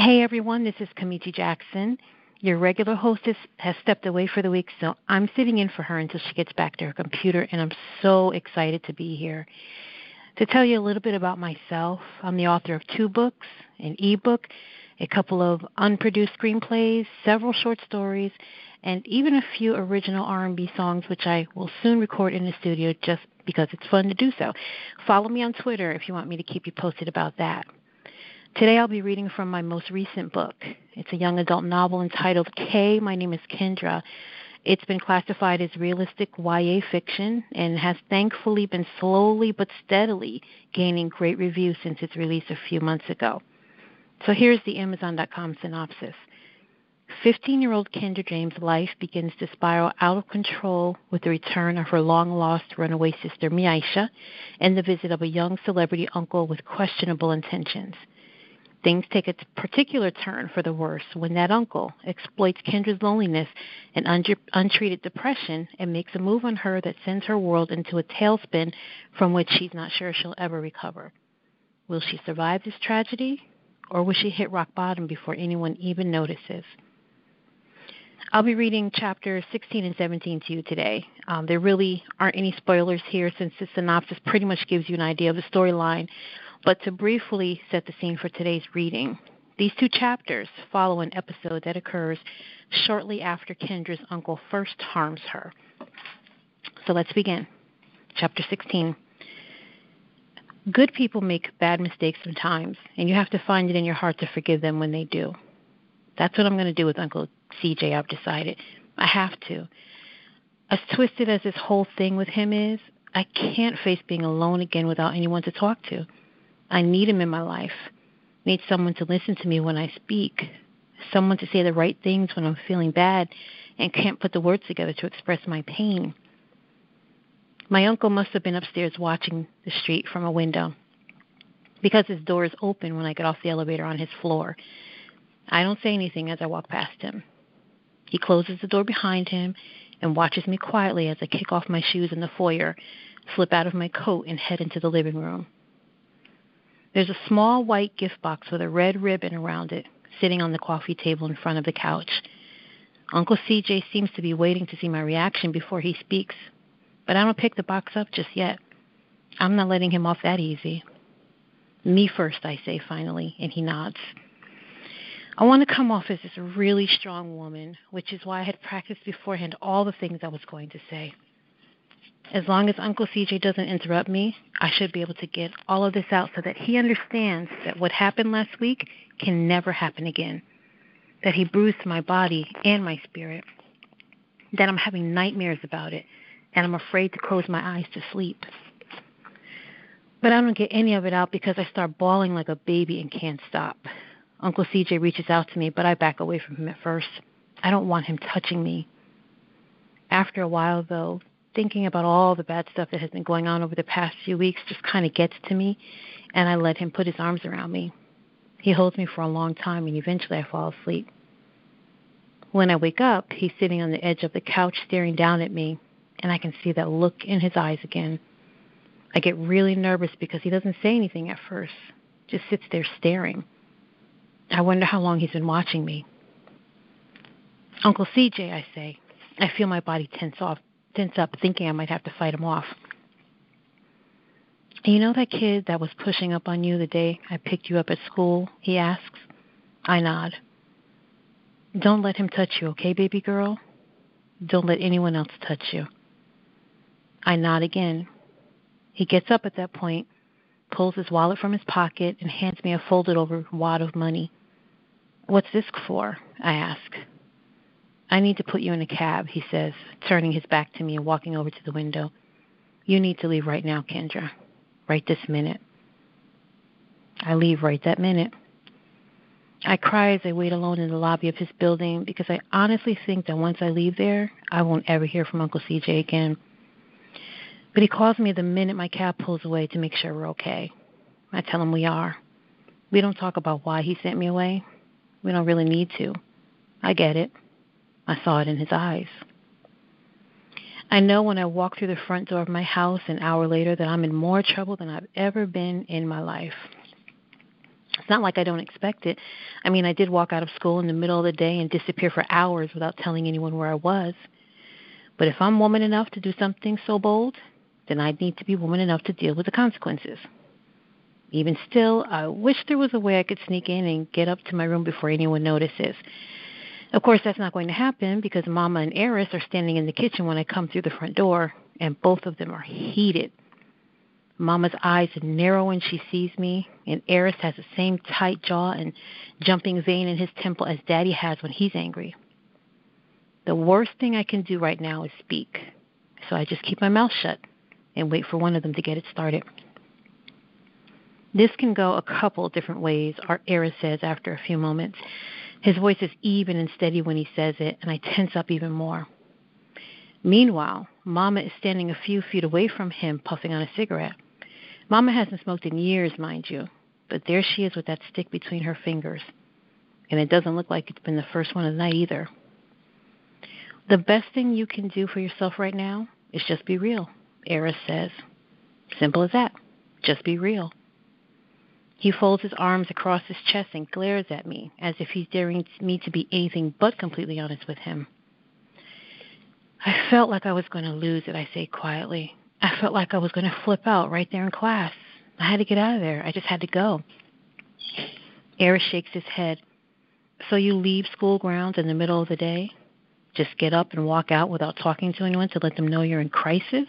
Hey everyone, this is Kamichi Jackson. Your regular hostess has stepped away for the week, so I'm sitting in for her until she gets back to her computer, and I'm so excited to be here. To tell you a little bit about myself, I'm the author of two books, an ebook, a couple of unproduced screenplays, several short stories, and even a few original R&B songs which I will soon record in the studio just because it's fun to do so. Follow me on Twitter if you want me to keep you posted about that. Today I'll be reading from my most recent book. It's a young adult novel entitled K, My Name is Kendra. It's been classified as realistic YA fiction and has thankfully been slowly but steadily gaining great reviews since its release a few months ago. So here's the Amazon.com synopsis. 15 year old Kendra James' life begins to spiral out of control with the return of her long lost runaway sister Miaisha and the visit of a young celebrity uncle with questionable intentions. Things take a particular turn for the worse when that uncle exploits Kendra's loneliness and untreated depression and makes a move on her that sends her world into a tailspin from which she's not sure she'll ever recover. Will she survive this tragedy, or will she hit rock bottom before anyone even notices? I'll be reading chapters 16 and 17 to you today. Um, there really aren't any spoilers here since the synopsis pretty much gives you an idea of the storyline but to briefly set the scene for today's reading, these two chapters follow an episode that occurs shortly after Kendra's uncle first harms her. So let's begin. Chapter 16. Good people make bad mistakes sometimes, and you have to find it in your heart to forgive them when they do. That's what I'm going to do with Uncle CJ, I've decided. I have to. As twisted as this whole thing with him is, I can't face being alone again without anyone to talk to. I need him in my life. I need someone to listen to me when I speak, someone to say the right things when I'm feeling bad and can't put the words together to express my pain. My uncle must have been upstairs watching the street from a window because his door is open when I get off the elevator on his floor. I don't say anything as I walk past him. He closes the door behind him and watches me quietly as I kick off my shoes in the foyer, slip out of my coat, and head into the living room. There's a small white gift box with a red ribbon around it sitting on the coffee table in front of the couch. Uncle CJ seems to be waiting to see my reaction before he speaks, but I don't pick the box up just yet. I'm not letting him off that easy. Me first, I say finally, and he nods. I want to come off as this really strong woman, which is why I had practiced beforehand all the things I was going to say. As long as Uncle CJ doesn't interrupt me, I should be able to get all of this out so that he understands that what happened last week can never happen again. That he bruised my body and my spirit. That I'm having nightmares about it and I'm afraid to close my eyes to sleep. But I don't get any of it out because I start bawling like a baby and can't stop. Uncle CJ reaches out to me, but I back away from him at first. I don't want him touching me. After a while, though, thinking about all the bad stuff that has been going on over the past few weeks just kind of gets to me, and I let him put his arms around me. He holds me for a long time, and eventually I fall asleep. When I wake up, he's sitting on the edge of the couch staring down at me, and I can see that look in his eyes again. I get really nervous because he doesn't say anything at first, just sits there staring. I wonder how long he's been watching me. Uncle CJ, I say. I feel my body tense off tense up thinking I might have to fight him off. You know that kid that was pushing up on you the day I picked you up at school? He asks. I nod. Don't let him touch you, okay, baby girl? Don't let anyone else touch you. I nod again. He gets up at that point, pulls his wallet from his pocket, and hands me a folded over wad of money. What's this for? I ask. I need to put you in a cab, he says, turning his back to me and walking over to the window. You need to leave right now, Kendra. Right this minute. I leave right that minute. I cry as I wait alone in the lobby of his building because I honestly think that once I leave there, I won't ever hear from Uncle CJ again. But he calls me the minute my cab pulls away to make sure we're okay. I tell him we are. We don't talk about why he sent me away. We don't really need to. I get it. I saw it in his eyes. I know when I walk through the front door of my house an hour later that I'm in more trouble than I've ever been in my life. It's not like I don't expect it. I mean, I did walk out of school in the middle of the day and disappear for hours without telling anyone where I was. But if I'm woman enough to do something so bold, then I need to be woman enough to deal with the consequences. Even still, I wish there was a way I could sneak in and get up to my room before anyone notices. Of course, that's not going to happen because Mama and Eris are standing in the kitchen when I come through the front door, and both of them are heated. Mama's eyes narrow when she sees me, and Eris has the same tight jaw and jumping vein in his temple as Daddy has when he's angry. The worst thing I can do right now is speak, so I just keep my mouth shut and wait for one of them to get it started. This can go a couple different ways, Art Eris says after a few moments. His voice is even and steady when he says it, and I tense up even more. Meanwhile, Mama is standing a few feet away from him, puffing on a cigarette. Mama hasn't smoked in years, mind you, but there she is with that stick between her fingers. And it doesn't look like it's been the first one of the night either. The best thing you can do for yourself right now is just be real, Eris says. Simple as that. Just be real. He folds his arms across his chest and glares at me as if he's daring me to be anything but completely honest with him. I felt like I was going to lose it, I say quietly. I felt like I was going to flip out right there in class. I had to get out of there. I just had to go. Eris shakes his head. So you leave school grounds in the middle of the day? Just get up and walk out without talking to anyone to let them know you're in crisis?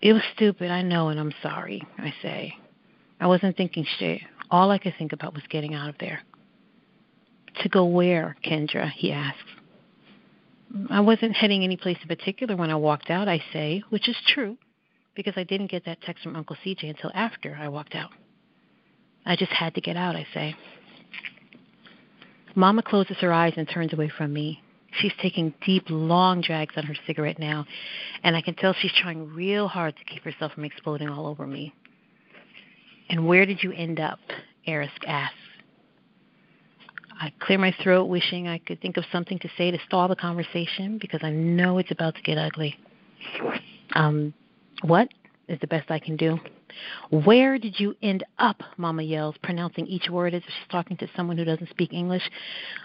It was stupid, I know, and I'm sorry, I say. I wasn't thinking straight. All I could think about was getting out of there. To go where, Kendra? he asks. I wasn't heading any place in particular when I walked out, I say, which is true, because I didn't get that text from Uncle CJ until after I walked out. I just had to get out, I say. Mama closes her eyes and turns away from me. She's taking deep, long drags on her cigarette now, and I can tell she's trying real hard to keep herself from exploding all over me. And where did you end up? Eris asks. I clear my throat, wishing I could think of something to say to stall the conversation because I know it's about to get ugly. Um, what is the best I can do? Where did you end up? Mama yells, pronouncing each word as if she's talking to someone who doesn't speak English.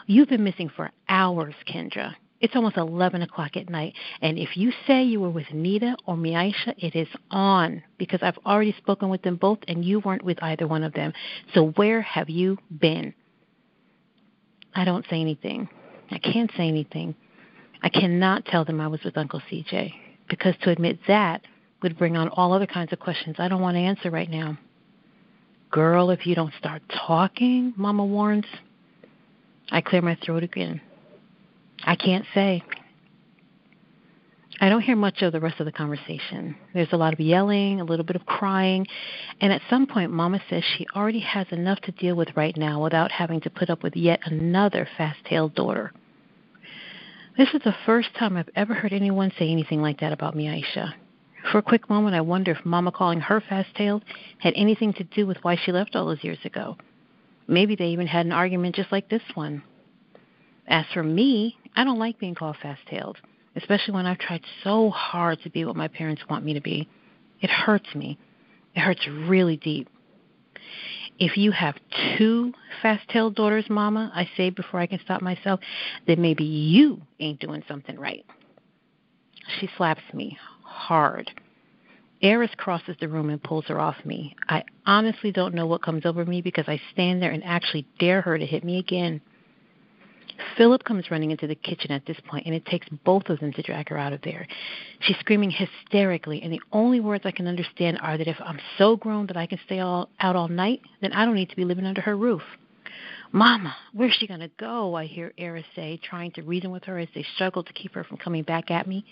You've been missing for hours, Kendra. It's almost 11 o'clock at night, and if you say you were with Nita or Miaisha, it is on because I've already spoken with them both, and you weren't with either one of them. So where have you been? I don't say anything. I can't say anything. I cannot tell them I was with Uncle CJ because to admit that would bring on all other kinds of questions I don't want to answer right now. Girl, if you don't start talking, Mama warns. I clear my throat again. I can't say. I don't hear much of the rest of the conversation. There's a lot of yelling, a little bit of crying, and at some point, Mama says she already has enough to deal with right now without having to put up with yet another fast tailed daughter. This is the first time I've ever heard anyone say anything like that about Miaisha. For a quick moment, I wonder if Mama calling her fast tailed had anything to do with why she left all those years ago. Maybe they even had an argument just like this one. As for me, I don't like being called fast tailed, especially when I've tried so hard to be what my parents want me to be. It hurts me. It hurts really deep. If you have two fast tailed daughters, Mama, I say before I can stop myself, then maybe you ain't doing something right. She slaps me hard. Eris crosses the room and pulls her off me. I honestly don't know what comes over me because I stand there and actually dare her to hit me again. Philip comes running into the kitchen at this point, and it takes both of them to drag her out of there. She's screaming hysterically, and the only words I can understand are that if I'm so grown that I can stay all, out all night, then I don't need to be living under her roof. Mama, where's she going to go? I hear Eris say, trying to reason with her as they struggle to keep her from coming back at me.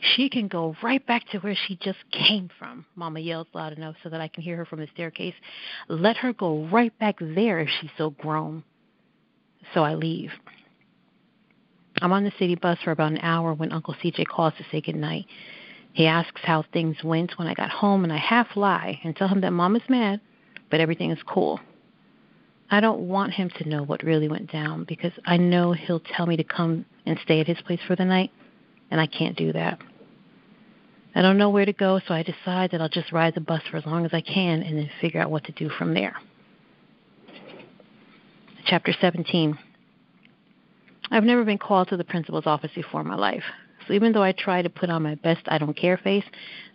She can go right back to where she just came from, Mama yells loud enough so that I can hear her from the staircase. Let her go right back there if she's so grown. So I leave. I'm on the city bus for about an hour when Uncle CJ calls to say goodnight. He asks how things went when I got home, and I half lie and tell him that Mom is mad, but everything is cool. I don't want him to know what really went down because I know he'll tell me to come and stay at his place for the night, and I can't do that. I don't know where to go, so I decide that I'll just ride the bus for as long as I can and then figure out what to do from there. Chapter 17 I've never been called to the principal's office before in my life, so even though I try to put on my best I don't care face,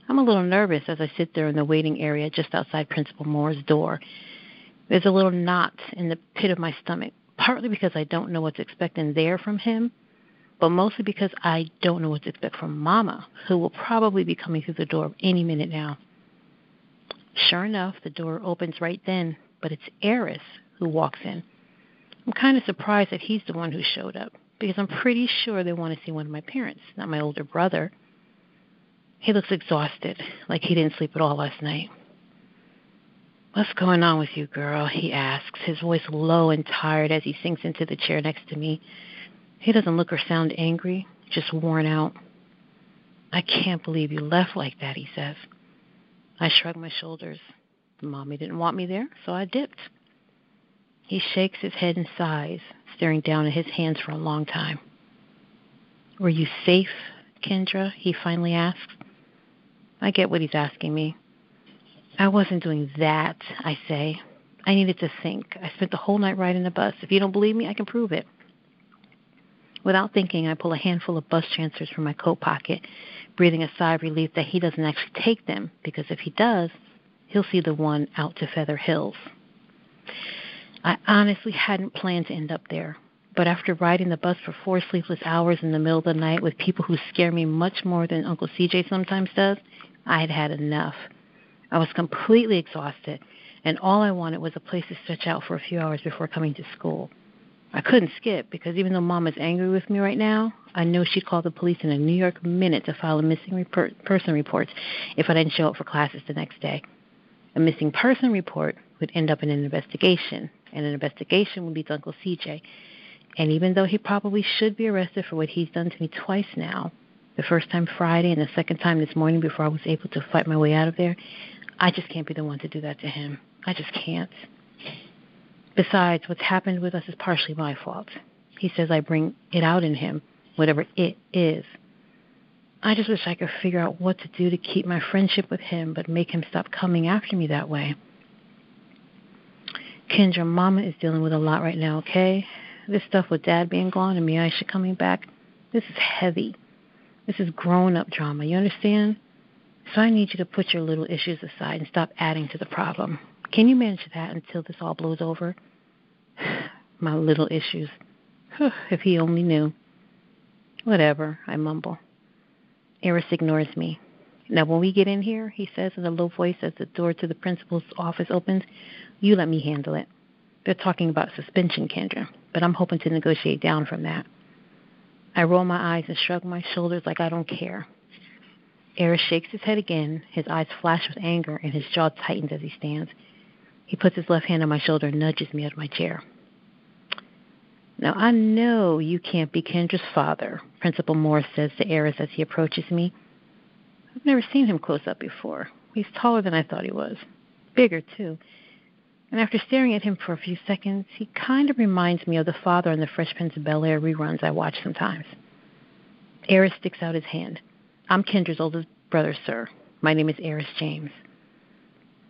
I'm a little nervous as I sit there in the waiting area just outside Principal Moore's door there's a little knot in the pit of my stomach, partly because I don't know what to expect in there from him, but mostly because I don't know what to expect from Mama, who will probably be coming through the door any minute now. Sure enough, the door opens right then, but it's Eris who walks in. I'm kind of surprised that he's the one who showed up, because I'm pretty sure they want to see one of my parents, not my older brother. He looks exhausted, like he didn't sleep at all last night. What's going on with you, girl? he asks, his voice low and tired as he sinks into the chair next to me. He doesn't look or sound angry, just worn out. I can't believe you left like that, he says. I shrug my shoulders. Mommy didn't want me there, so I dipped. He shakes his head and sighs, staring down at his hands for a long time. Were you safe, Kendra? he finally asks. I get what he's asking me. I wasn't doing that, I say. I needed to think. I spent the whole night riding the bus. If you don't believe me, I can prove it. Without thinking, I pull a handful of bus transfers from my coat pocket, breathing a sigh of relief that he doesn't actually take them, because if he does, he'll see the one out to Feather Hills. I honestly hadn't planned to end up there, but after riding the bus for four sleepless hours in the middle of the night with people who scare me much more than Uncle CJ sometimes does, I had had enough. I was completely exhausted, and all I wanted was a place to stretch out for a few hours before coming to school. I couldn't skip because even though mom is angry with me right now, I know she'd call the police in a New York minute to file a missing person report if I didn't show up for classes the next day. A missing person report would end up in an investigation, and an investigation would be to Uncle CJ. And even though he probably should be arrested for what he's done to me twice now, the first time Friday and the second time this morning before I was able to fight my way out of there, I just can't be the one to do that to him. I just can't. Besides, what's happened with us is partially my fault. He says I bring it out in him, whatever it is. I just wish I could figure out what to do to keep my friendship with him, but make him stop coming after me that way. Kendra, Mama is dealing with a lot right now, okay? This stuff with Dad being gone and Miaisha coming back, this is heavy. This is grown up drama, you understand? So I need you to put your little issues aside and stop adding to the problem. Can you manage that until this all blows over? My little issues. if he only knew. Whatever, I mumble. Eris ignores me. Now, when we get in here, he says in a low voice as the door to the principal's office opens, you let me handle it. They're talking about suspension, Kendra, but I'm hoping to negotiate down from that. I roll my eyes and shrug my shoulders like I don't care. Eris shakes his head again. His eyes flash with anger, and his jaw tightens as he stands. He puts his left hand on my shoulder and nudges me out of my chair. Now, I know you can't be Kendra's father, Principal Morris says to Eris as he approaches me. I've never seen him close up before. He's taller than I thought he was. Bigger, too. And after staring at him for a few seconds, he kind of reminds me of the father in the Fresh Prince of Bel Air reruns I watch sometimes. Eris sticks out his hand. I'm Kendra's oldest brother, sir. My name is Eris James.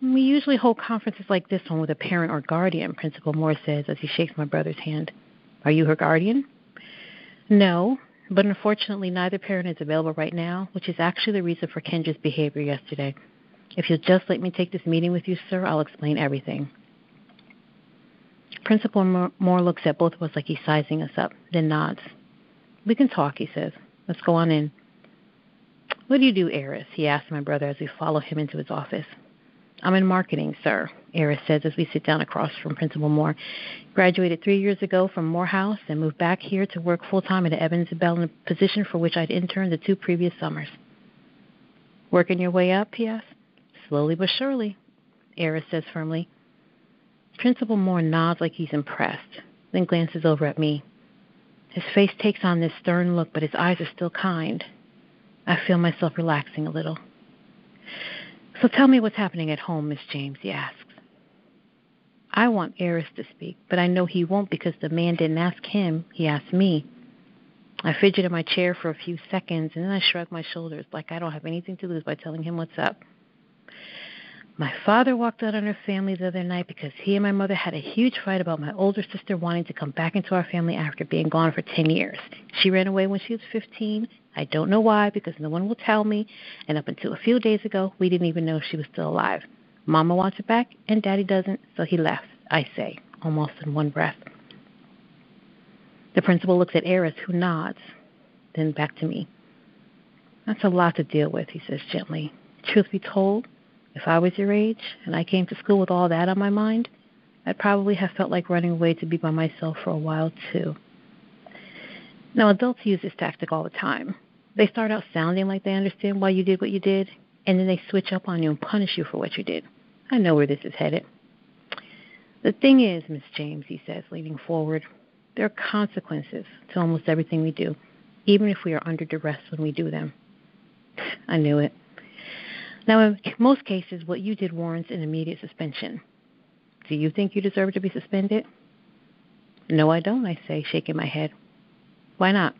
We usually hold conferences like this one with a parent or guardian, Principal Moore says as he shakes my brother's hand. Are you her guardian? No, but unfortunately neither parent is available right now, which is actually the reason for Kendra's behavior yesterday. If you'll just let me take this meeting with you, sir, I'll explain everything. Principal Moore looks at both of us like he's sizing us up, then nods. We can talk, he says. Let's go on in. What do you do, Eris? he asks my brother as we follow him into his office. I'm in marketing, sir. Eris says as we sit down across from Principal Moore. Graduated three years ago from Morehouse and moved back here to work full time at Evans and Bell in a position for which I'd interned the two previous summers. Working your way up, he asks. Slowly but surely, Eris says firmly. Principal Moore nods like he's impressed, then glances over at me. His face takes on this stern look, but his eyes are still kind. I feel myself relaxing a little. So tell me what's happening at home, Miss James, he asks. I want Eris to speak, but I know he won't because the man didn't ask him, he asked me. I fidget in my chair for a few seconds and then I shrug my shoulders like I don't have anything to lose by telling him what's up. My father walked out on our family the other night because he and my mother had a huge fight about my older sister wanting to come back into our family after being gone for 10 years. She ran away when she was 15. I don't know why because no one will tell me, and up until a few days ago, we didn't even know she was still alive. Mama wants it back, and Daddy doesn't, so he left, I say, almost in one breath. The principal looks at Eris, who nods, then back to me. That's a lot to deal with, he says gently. Truth be told, if I was your age and I came to school with all that on my mind, I'd probably have felt like running away to be by myself for a while, too. Now, adults use this tactic all the time. They start out sounding like they understand why you did what you did, and then they switch up on you and punish you for what you did. I know where this is headed. The thing is, Miss James, he says, leaning forward, there are consequences to almost everything we do, even if we are under duress when we do them. I knew it. Now, in most cases, what you did warrants an immediate suspension. Do you think you deserve to be suspended? No, I don't, I say, shaking my head. Why not?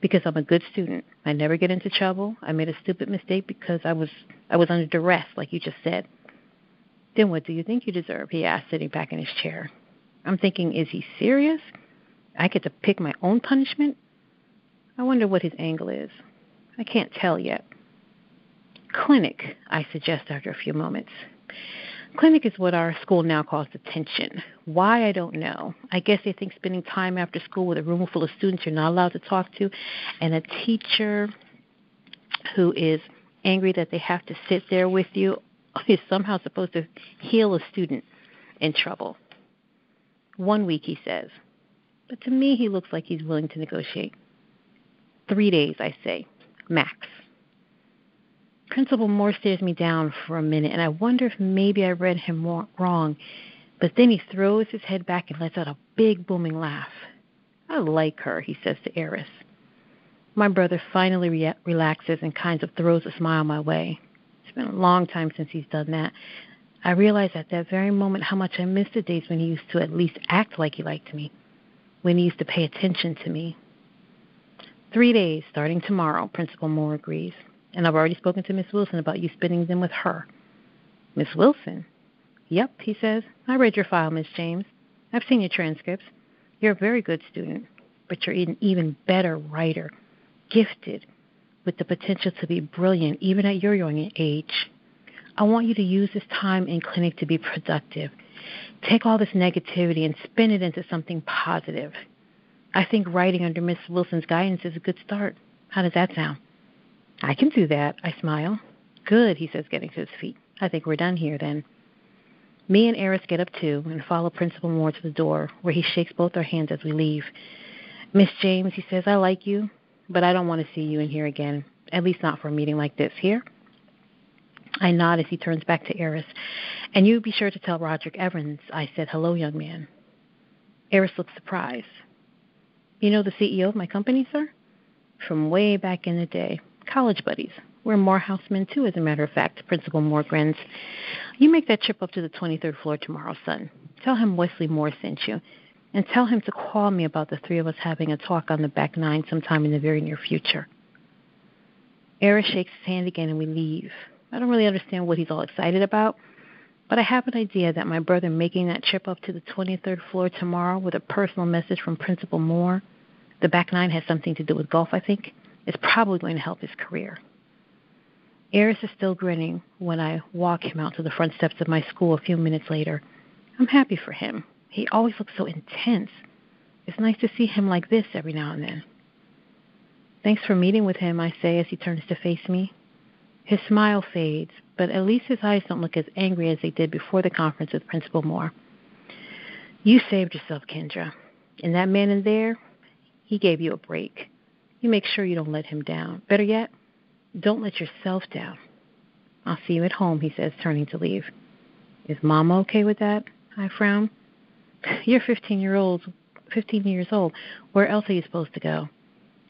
Because I'm a good student. I never get into trouble. I made a stupid mistake because I was I was under duress, like you just said. Then what do you think you deserve? He asked, sitting back in his chair. I'm thinking, is he serious? I get to pick my own punishment? I wonder what his angle is. I can't tell yet. Clinic, I suggest after a few moments. Clinic is what our school now calls detention. Why, I don't know. I guess they think spending time after school with a room full of students you're not allowed to talk to and a teacher who is angry that they have to sit there with you is somehow supposed to heal a student in trouble. One week, he says. But to me, he looks like he's willing to negotiate. Three days, I say, max. Principal Moore stares me down for a minute, and I wonder if maybe I read him wrong. But then he throws his head back and lets out a big booming laugh. I like her, he says to Eris. My brother finally re- relaxes and kind of throws a smile my way. It's been a long time since he's done that. I realize at that very moment how much I miss the days when he used to at least act like he liked me, when he used to pay attention to me. Three days, starting tomorrow, Principal Moore agrees and I've already spoken to Miss Wilson about you spending them with her. Miss Wilson? Yep, he says. I read your file, Miss James. I've seen your transcripts. You're a very good student, but you're an even better writer, gifted, with the potential to be brilliant even at your young age. I want you to use this time in clinic to be productive. Take all this negativity and spin it into something positive. I think writing under Miss Wilson's guidance is a good start. How does that sound? I can do that, I smile. Good, he says, getting to his feet. I think we're done here then. Me and Eris get up too and follow Principal Moore to the door, where he shakes both our hands as we leave. Miss James, he says, I like you, but I don't want to see you in here again, at least not for a meeting like this. Here? I nod as he turns back to Eris. And you be sure to tell Roderick Evans I said hello, young man. Eris looks surprised. You know the CEO of my company, sir? From way back in the day college buddies. We're Morehousemen, too, as a matter of fact, Principal Moore grins. You make that trip up to the 23rd floor tomorrow, son. Tell him Wesley Moore sent you. And tell him to call me about the three of us having a talk on the back nine sometime in the very near future. Eris shakes his hand again and we leave. I don't really understand what he's all excited about, but I have an idea that my brother making that trip up to the 23rd floor tomorrow with a personal message from Principal Moore, the back nine has something to do with golf, I think, is probably going to help his career. Eris is still grinning when I walk him out to the front steps of my school a few minutes later. I'm happy for him. He always looks so intense. It's nice to see him like this every now and then. Thanks for meeting with him, I say as he turns to face me. His smile fades, but at least his eyes don't look as angry as they did before the conference with Principal Moore. You saved yourself, Kendra. And that man in there, he gave you a break. You make sure you don't let him down. Better yet, don't let yourself down. I'll see you at home, he says, turning to leave. Is Mama okay with that? I frown. You're 15 year old, 15 years old. Where else are you supposed to go?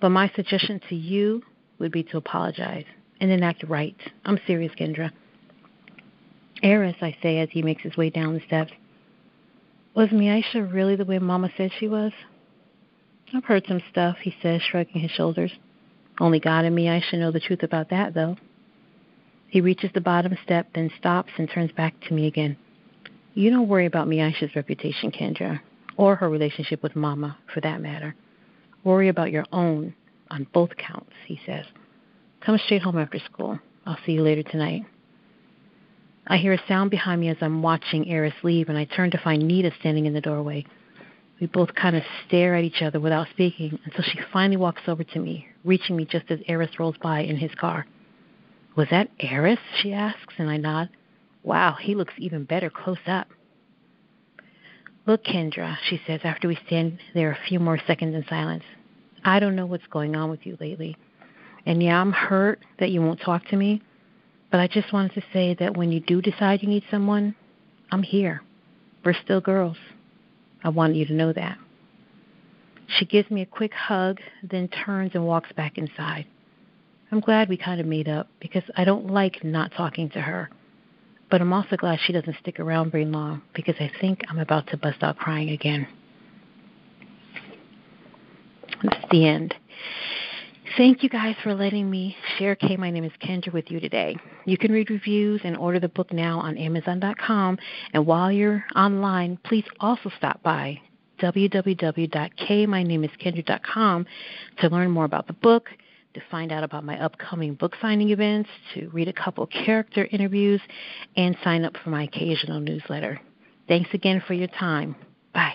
But my suggestion to you would be to apologize and then act right. I'm serious, Kendra. Eris, I say as he makes his way down the steps. Was Miaisha really the way Mama said she was? I've heard some stuff, he says, shrugging his shoulders. Only God and me, I should know the truth about that, though. He reaches the bottom step, then stops and turns back to me again. You don't worry about Miaisha's reputation, Kendra, or her relationship with Mama, for that matter. Worry about your own on both counts, he says. Come straight home after school. I'll see you later tonight. I hear a sound behind me as I'm watching Eris leave, and I turn to find Nita standing in the doorway. We both kind of stare at each other without speaking until she finally walks over to me, reaching me just as Eris rolls by in his car. Was that Eris? she asks, and I nod. Wow, he looks even better close up. Look, Kendra, she says after we stand there a few more seconds in silence. I don't know what's going on with you lately. And yeah, I'm hurt that you won't talk to me, but I just wanted to say that when you do decide you need someone, I'm here. We're still girls. I want you to know that. She gives me a quick hug, then turns and walks back inside. I'm glad we kind of made up because I don't like not talking to her. But I'm also glad she doesn't stick around very long because I think I'm about to bust out crying again. That's the end. Thank you guys for letting me share K. My name is Kendra with you today. You can read reviews and order the book now on Amazon.com. And while you're online, please also stop by www.kmynameIskendra.com to learn more about the book, to find out about my upcoming book signing events, to read a couple character interviews, and sign up for my occasional newsletter. Thanks again for your time. Bye.